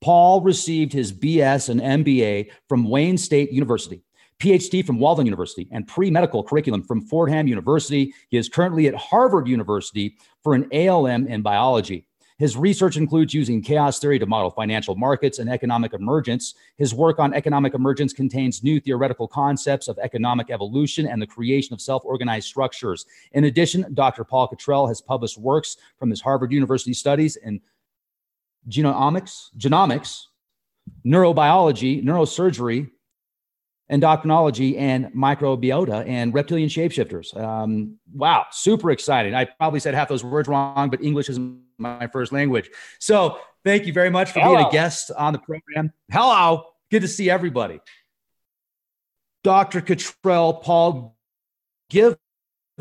Paul received his BS and MBA from Wayne State University, PhD from Walden University, and pre medical curriculum from Fordham University. He is currently at Harvard University for an ALM in biology. His research includes using chaos theory to model financial markets and economic emergence. His work on economic emergence contains new theoretical concepts of economic evolution and the creation of self organized structures. In addition, Dr. Paul Cottrell has published works from his Harvard University studies in genomics, genomics, neurobiology, neurosurgery, endocrinology and microbiota and reptilian shapeshifters. Um, wow, super exciting. I probably said half those words wrong, but English is my first language. So thank you very much for Hello. being a guest on the program. Hello, good to see everybody. Dr. Cottrell, Paul, give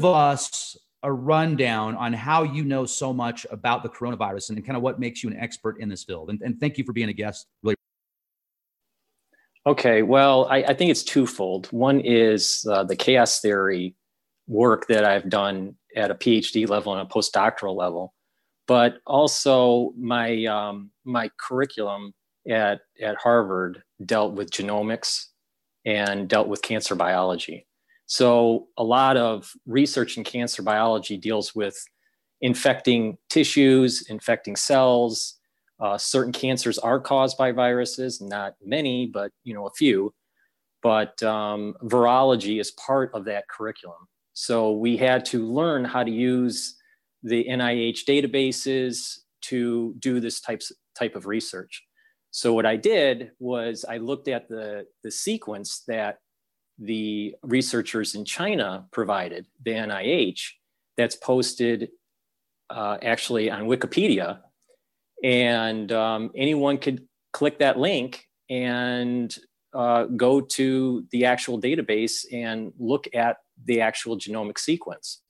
us a rundown on how you know so much about the coronavirus and kind of what makes you an expert in this field. And, and thank you for being a guest. Really Okay, well, I, I think it's twofold. One is uh, the chaos theory work that I've done at a PhD level and a postdoctoral level, but also my um, my curriculum at at Harvard dealt with genomics and dealt with cancer biology. So a lot of research in cancer biology deals with infecting tissues, infecting cells, uh, certain cancers are caused by viruses, not many, but you know a few. But um, virology is part of that curriculum. So we had to learn how to use the NIH databases to do this types type of research. So what I did was I looked at the the sequence that the researchers in China provided, the NIH, that's posted uh, actually on Wikipedia and um, anyone could click that link and uh, go to the actual database and look at the actual genomic sequence.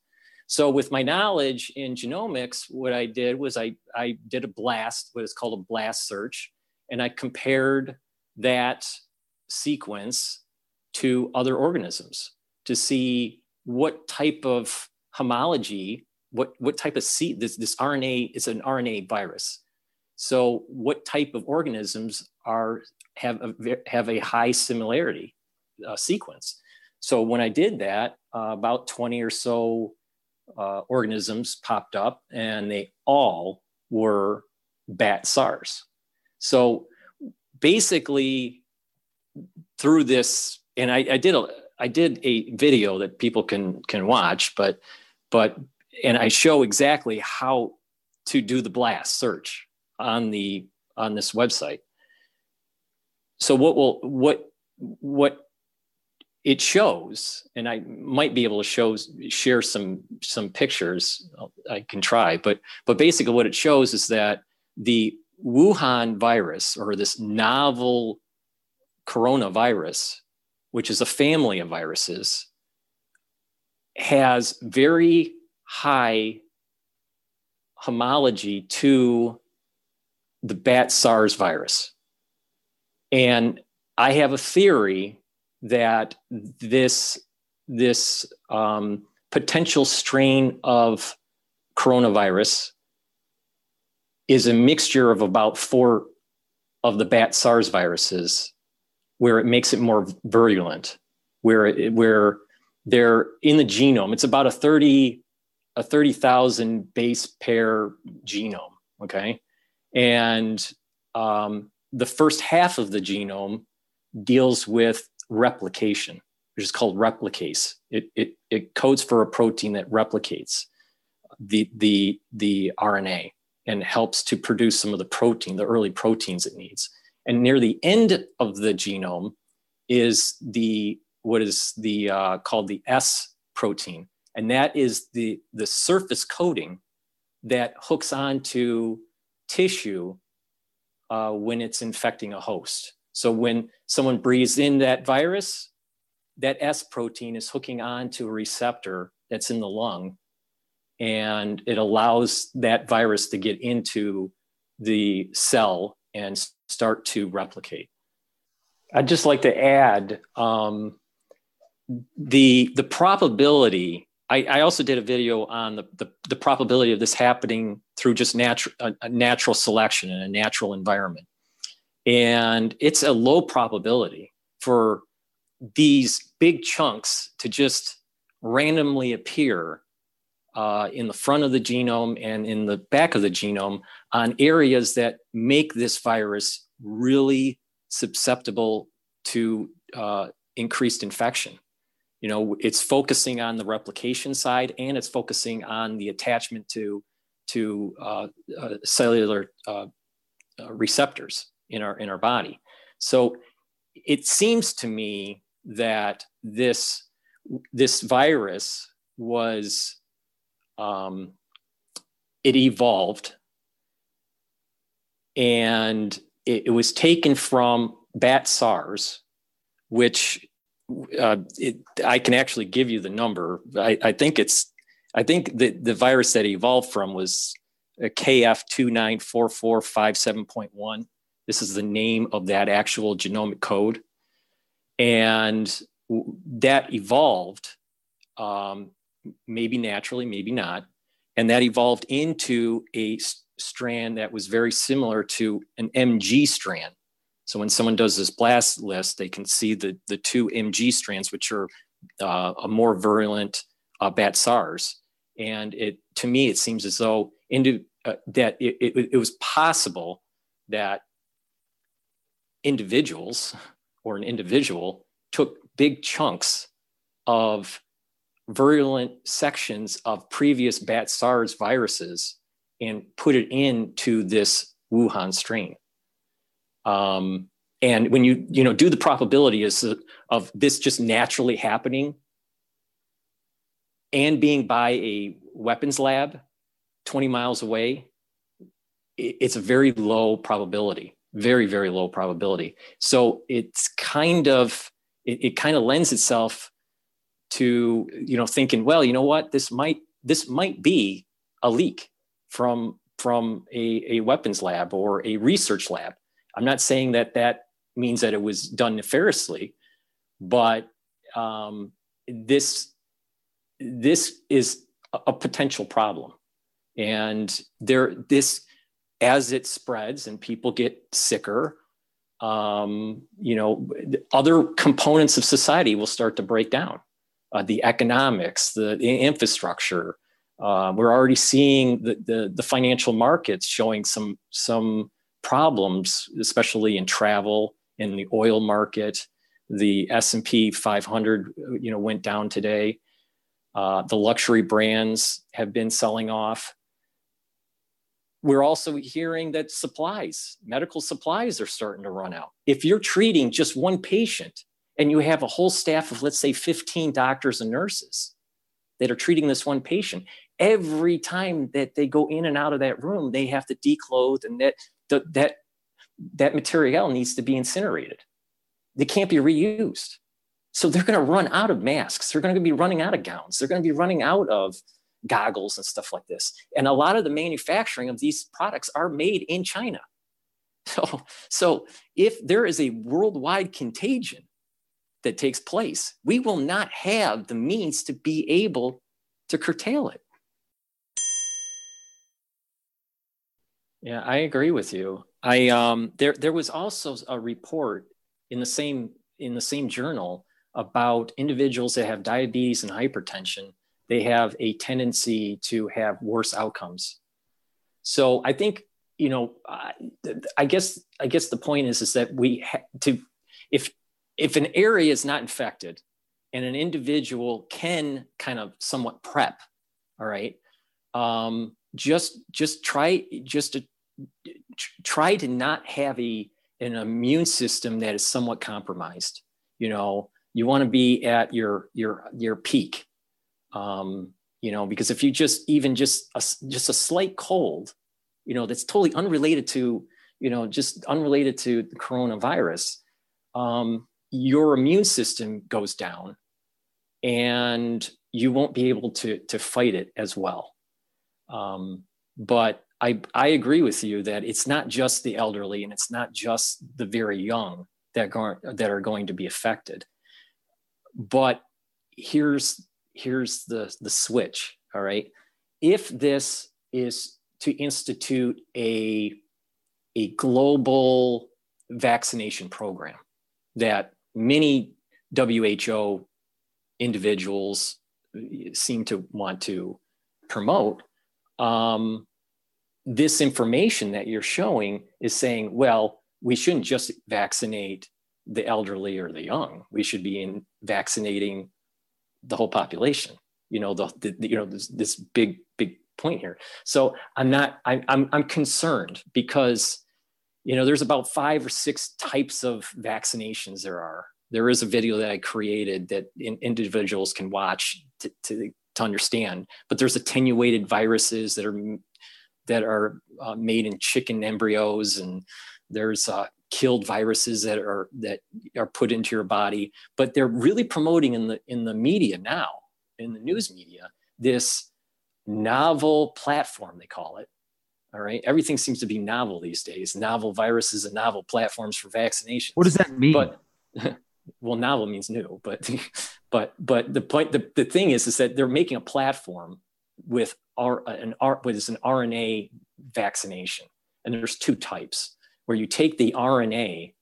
So with my knowledge in genomics, what I did was I, I did a blast, what is called a blast search, and I compared that sequence to other organisms to see what type of homology, what, what type of C, this, this RNA is an RNA virus. So, what type of organisms are have a, have a high similarity uh, sequence? So, when I did that, uh, about 20 or so uh, organisms popped up, and they all were bat SARS. So, basically, through this, and I, I did a I did a video that people can can watch, but but and I show exactly how to do the blast search on the on this website. So what will what what it shows, and I might be able to show share some some pictures. I can try, but but basically what it shows is that the Wuhan virus or this novel coronavirus, which is a family of viruses, has very high homology to the bat SARS virus. And I have a theory that this, this um, potential strain of coronavirus is a mixture of about four of the bat SARS viruses, where it makes it more virulent, where it, where they're in the genome. It's about a 30 a 30,000 base pair genome. Okay. And um, the first half of the genome deals with replication, which is called replicase. It, it, it codes for a protein that replicates the, the, the RNA and helps to produce some of the protein, the early proteins it needs. And near the end of the genome is the what is the uh, called the S protein, and that is the the surface coating that hooks onto tissue uh, when it's infecting a host. So when someone breathes in that virus, that S protein is hooking on to a receptor that's in the lung, and it allows that virus to get into the cell and start to replicate. I'd just like to add um, the the probability I, I, also did a video on the, the, the, probability of this happening through just natural a, a natural selection in a natural environment. And it's a low probability for these big chunks to just randomly appear uh, in the front of the genome and in the back of the genome on areas that make this virus really susceptible to uh, increased infection. You know, it's focusing on the replication side and it's focusing on the attachment to to uh, uh cellular uh, receptors in our in our body. So it seems to me that this this virus was um, it evolved and it, it, was taken from bat SARS, which uh, it, I can actually give you the number. I, I think it's I think the, the virus that evolved from was a KF294457.1. This is the name of that actual genomic code. And that evolved, um, maybe naturally, maybe not. And that evolved into a strand that was very similar to an MG strand. So when someone does this blast list, they can see the, the two MG strands, which are uh, a more virulent uh, bat SARS. And it, to me, it seems as though into, uh, that it, it, it was possible that individuals or an individual took big chunks of virulent sections of previous bat SARS viruses and put it into this Wuhan strain. Um, and when you you know do the probability is of this just naturally happening and being by a weapons lab 20 miles away, it's a very low probability, very, very low probability. So it's kind of, it, it kind of lends itself to, you know, thinking, well, you know what, this might, this might be a leak from, from a, a weapons lab or a research lab. I'm not saying that that means that it was done nefariously, but um, this, this is a potential problem. And there this as it spreads and people get sicker um, you know other components of society will start to break down uh, the economics the, the infrastructure. Uh, we're already seeing the, the, the financial markets showing some some problems especially in travel in the oil market. The s&p 500 you know went down today. Uh, the luxury brands have been selling off. We're also hearing that supplies, medical supplies are starting to run out. If you're treating just one patient and you have a whole staff of, let's say, 15 doctors and nurses that are treating this one patient, every time that they go in and out of that room, they have to declothe and that, that, that material needs to be incinerated. They can't be reused. So they're going to run out of masks. They're going to be running out of gowns. They're going to be running out of goggles and stuff like this. And a lot of the manufacturing of these products are made in China. So, so if there is a worldwide contagion that takes place, we will not have the means to be able to curtail it. Yeah, I agree with you. I um, there there was also a report in the same in the same journal about individuals that have diabetes and hypertension they have a tendency to have worse outcomes. So I think you know, I guess I guess the point is is that we ha- to if if an area is not infected and an individual can kind of somewhat prep, all right, um, just just try just to try to not have a an immune system that is somewhat compromised. You know, you want to be at your your your peak um, you know because if you just even just a, just a slight cold you know that's totally unrelated to you know just unrelated to the coronavirus um, your immune system goes down and you won't be able to to fight it as well um, but I, I agree with you that it's not just the elderly and it's not just the very young that, are, that are going to be affected. But here's here's the, the switch. All right. If this is to institute a, a global vaccination program that many WHO individuals seem to want to promote. Um, this information that you're showing is saying, well, we shouldn't just vaccinate the elderly or the young. We should be in vaccinating the whole population. You know, the, the you know this, this big big point here. So I'm not I, I'm I'm concerned because you know there's about five or six types of vaccinations there are. There is a video that I created that in, individuals can watch to, to to understand. But there's attenuated viruses that are that are uh, made in chicken embryos and there's uh, killed viruses that are that are put into your body but they're really promoting in the in the media now in the news media this novel platform they call it all right everything seems to be novel these days novel viruses and novel platforms for vaccination what does that mean but well novel means new but but but the point the, the thing is is that they're making a platform with R, an R, what is an RNA vaccination. And there's two types where you take the RNA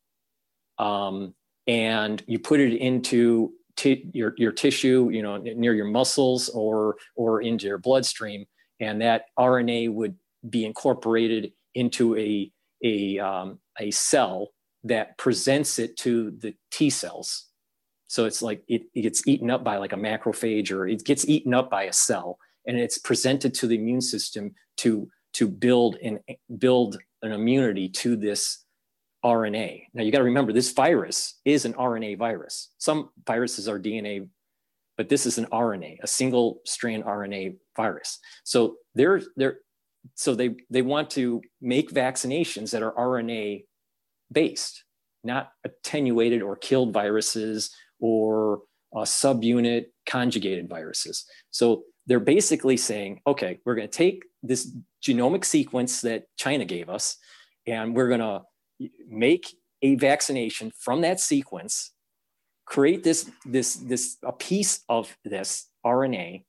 um, and you put it into t- your, your tissue, you know, near your muscles or, or into your bloodstream. And that RNA would be incorporated into a, a, um, a cell that presents it to the T cells. So it's like it, it gets eaten up by like a macrophage or it gets eaten up by a cell and it's presented to the immune system to to build and build an immunity to this RNA. Now you got to remember this virus is an RNA virus. Some viruses are DNA, but this is an RNA, a single strand RNA virus. So they're they're so they they want to make vaccinations that are RNA based, not attenuated or killed viruses or uh, subunit conjugated viruses. So they're basically saying, okay, we're going to take this genomic sequence that China gave us, and we're going to make a vaccination from that sequence, create this, this, this, a piece of this RNA,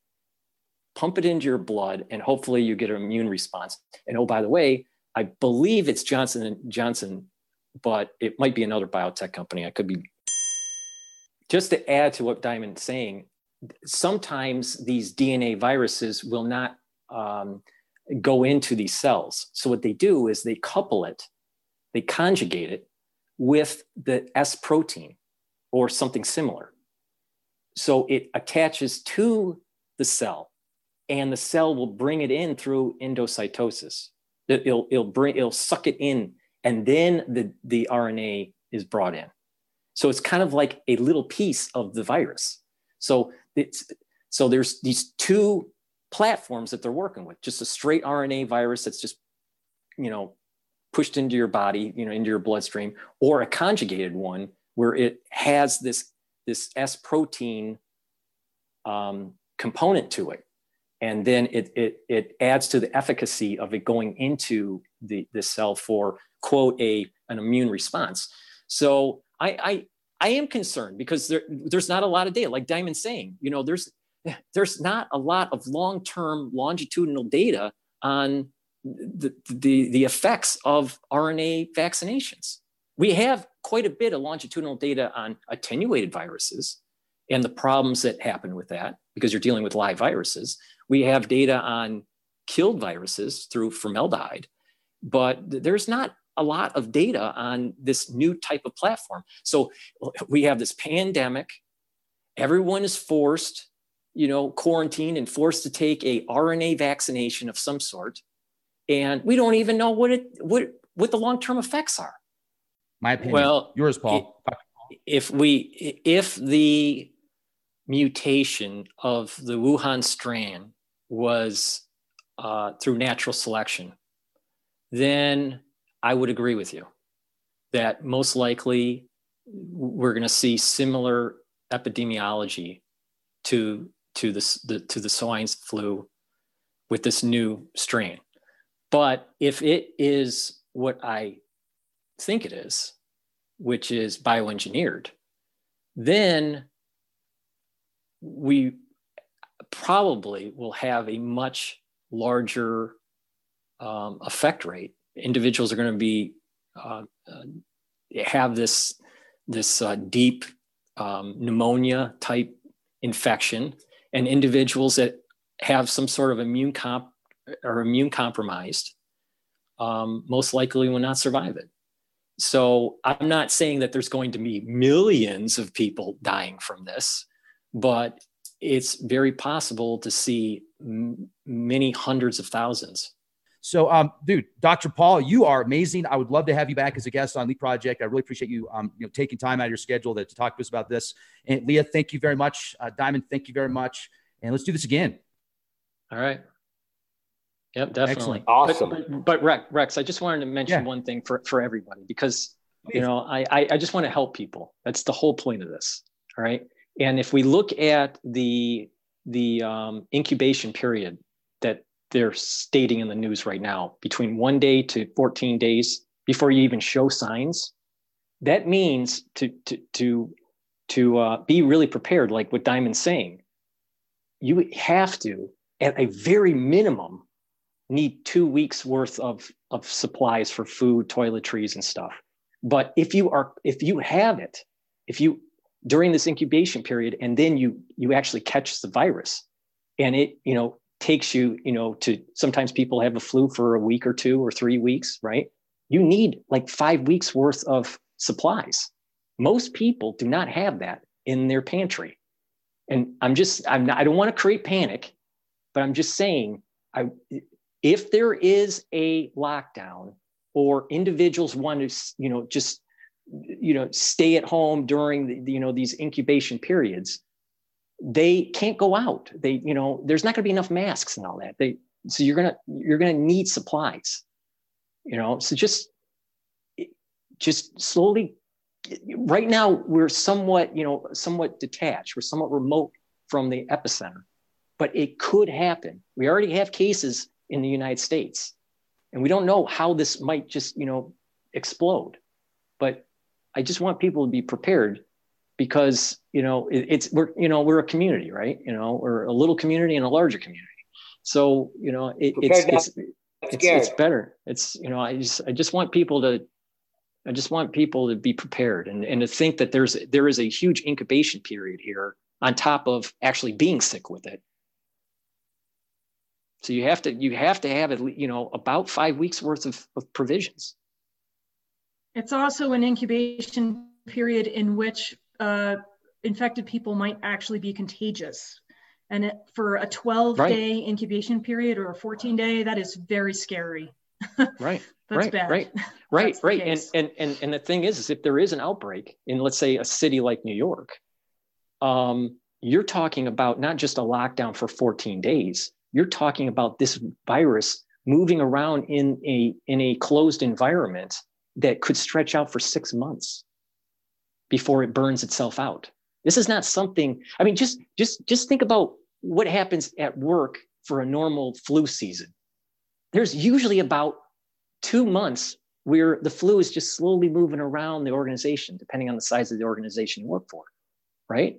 pump it into your blood, and hopefully you get an immune response. And oh, by the way, I believe it's Johnson and Johnson, but it might be another biotech company. I could be. Just to add to what Diamond's saying, sometimes these DNA viruses will not um, go into these cells. So what they do is they couple it, they conjugate it with the S protein or something similar. So it attaches to the cell and the cell will bring it in through endocytosis. It'll, it'll, bring, it'll suck it in and then the, the RNA is brought in. So it's kind of like a little piece of the virus. So it's so there's these two platforms that they're working with just a straight rna virus that's just you know pushed into your body you know into your bloodstream or a conjugated one where it has this this s protein um, component to it and then it, it it adds to the efficacy of it going into the the cell for quote a an immune response so i i I am concerned because there, there's not a lot of data. Like Diamond's saying, you know, there's there's not a lot of long-term longitudinal data on the, the, the effects of RNA vaccinations. We have quite a bit of longitudinal data on attenuated viruses and the problems that happen with that because you're dealing with live viruses. We have data on killed viruses through formaldehyde, but there's not a lot of data on this new type of platform. So we have this pandemic. Everyone is forced, you know, quarantined and forced to take a RNA vaccination of some sort, and we don't even know what it what what the long term effects are. My opinion. Well, yours, Paul. If we if the mutation of the Wuhan strain was uh, through natural selection, then I would agree with you that most likely we're going to see similar epidemiology to to the, the to the swine flu with this new strain. But if it is what I think it is, which is bioengineered, then we probably will have a much larger um, effect rate individuals are going to be uh, uh, have this this uh, deep um, pneumonia type infection and individuals that have some sort of immune comp or immune compromised um, most likely will not survive it. So I'm not saying that there's going to be millions of people dying from this, but it's very possible to see m- many hundreds of thousands. So, um, dude, Dr. Paul, you are amazing. I would love to have you back as a guest on Leak Project. I really appreciate you, um, you know, taking time out of your schedule to, to talk to us about this. And Leah, thank you very much. Uh, Diamond, thank you very much. And let's do this again. All right. Yep, definitely. Excellent. Awesome. But, but, but, Rex, Rex, I just wanted to mention Yeah. one thing for, for everybody because Please. you know I, I I just want to help people. That's the whole point of this. All right. And if we look at the the um, incubation period that they're stating in the news right now, between one day to 14 days before you even show signs, that means to to to to uh, be really prepared, like what Diamond's saying. You have to, at a very minimum, need two weeks worth of of supplies for food toiletries and stuff but if you are if you have it if you during this incubation period and then you you actually catch the virus. And it you know takes you you know to sometimes people have the flu for a week or two or three weeks right? You need like five weeks worth of supplies. Most people do not have that in their pantry. And i'm just i'm not i don't want to create panic but i'm just saying i if there is a lockdown or individuals want to you know just you know stay at home during the, you know these incubation periods they can't go out. They you know there's not going to be enough masks and all that. They so you're going to you're going to need supplies you know? So just just slowly right now we're somewhat you know somewhat detached. We're somewhat remote from the epicenter but it could happen. We already have cases in the united states and we don't know how this might just you know explode. But i just want people to be prepared because you know it, it's we're you know we're a community right? You know we're a little community and a larger community. So you know it, it's it's it's, it's better. It's you know i just i just want people to i just want people to be prepared and, and to think that there's there is a huge incubation period here on top of actually being sick with it. So you have to you have to have at least, you know about five weeks worth of, of provisions It's also an incubation period in which uh, infected people might actually be contagious. And it, for a 12 Right. day incubation period or a 14 day, that is very scary. right That's right bad. right right That's right and, and and and the thing is is if there is an outbreak in let's say a city like new york um, you're talking about not just a lockdown for 14 days you're talking about this virus moving around in a in a closed environment that could stretch out for six months before it burns itself out this is not something i mean just just just think about what happens at work for a normal flu season there's usually about two months where the flu is just slowly moving around the organization, depending on the size of the organization you work for, right?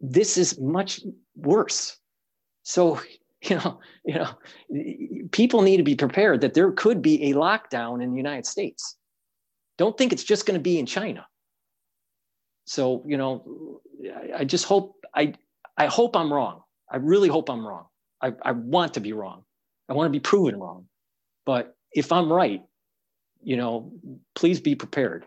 This is much worse. So, you know, you know, people need to be prepared that there could be a lockdown in the United States. Don't think it's just going to be in China. So, you know, I, I just hope I I hope I'm wrong. I really hope I'm wrong. I, I want to be wrong. I want to be proven wrong. But if I'm right, you know, please be prepared.